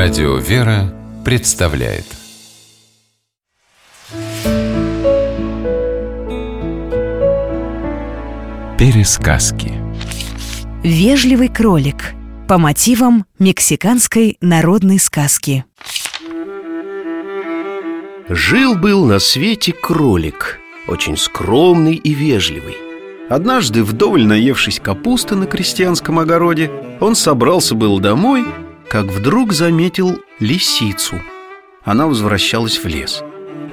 Радио «Вера» представляет Пересказки Вежливый кролик по мотивам мексиканской народной сказки. Жил-был на свете кролик, очень скромный и вежливый. Однажды, вдоволь наевшись капусты на крестьянском огороде, он собрался был домой, как вдруг заметил лисицу. Она возвращалась в лес.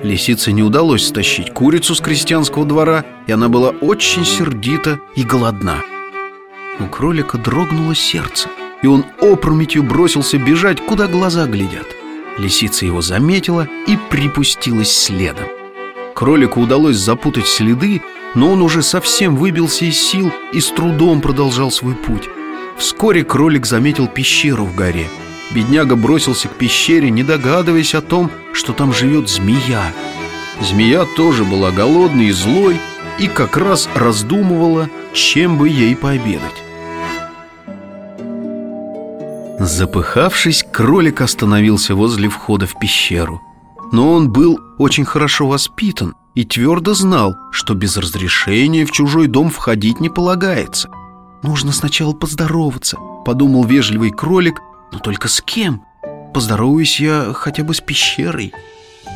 Лисице не удалось стащить курицу с крестьянского двора, и она была очень сердита и голодна. У кролика дрогнуло сердце, и он опрометью бросился бежать, куда глаза глядят. Лисица его заметила и припустилась следом. Кролику удалось запутать следы, но он уже совсем выбился из сил и с трудом продолжал свой путь. Вскоре кролик заметил пещеру в горе. Бедняга бросился к пещере, не догадываясь о том, что там живет змея. Змея тоже была голодной и злой и как раз раздумывала, чем бы ей пообедать. Запыхавшись, кролик остановился возле входа в пещеру. Но он был очень хорошо воспитан и твердо знал, что без разрешения в чужой дом входить не полагается. «Нужно сначала поздороваться», — подумал вежливый кролик, «но только с кем? Поздороваюсь я хотя бы с пещерой».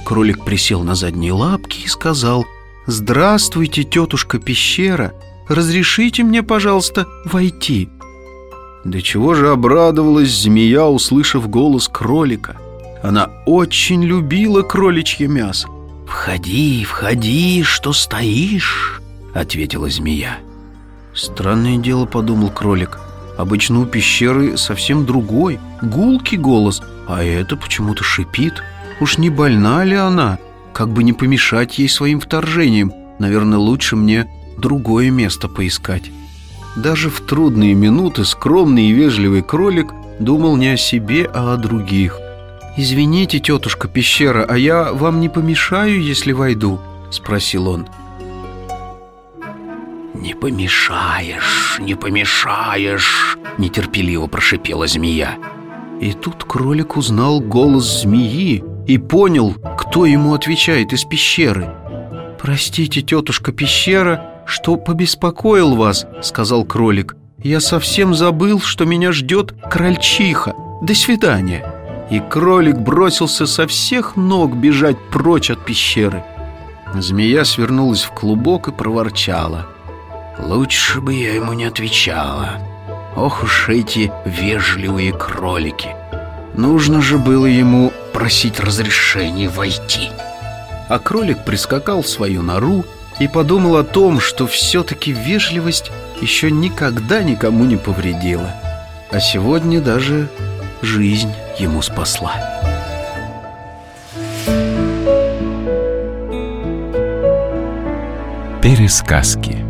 Кролик присел на задние лапки и сказал, «Здравствуйте, тетушка пещера, разрешите мне, пожалуйста, войти». До чего же обрадовалась змея, услышав голос кролика. Она очень любила кроличье мясо. «Входи, входи, что стоишь?» — ответила змея. Странное дело, подумал кролик. Обычно у пещеры совсем другой, гулкий голос, а это почему-то шипит. Уж не больна ли она? Как бы не помешать ей своим вторжением. Наверное, лучше мне другое место поискать. Даже в трудные минуты скромный и вежливый кролик думал не о себе, а о других. «Извините, тетушка пещера, а я вам не помешаю, если войду?» — спросил он. «Не помешаешь, не помешаешь!» — нетерпеливо прошипела змея. И тут кролик узнал голос змеи и понял, кто ему отвечает из пещеры. «Простите, тетушка пещера, что побеспокоил вас», — сказал кролик. «Я совсем забыл, что меня ждет крольчиха. До свидания». И кролик бросился со всех ног бежать прочь от пещеры. Змея свернулась в клубок и проворчала. «Лучше бы я ему не отвечала. Ох уж эти вежливые кролики. Нужно же было ему просить разрешения войти». А кролик прискакал в свою нору и подумал о том, что все-таки вежливость еще никогда никому не повредила. А сегодня даже жизнь ему спасла. Пересказки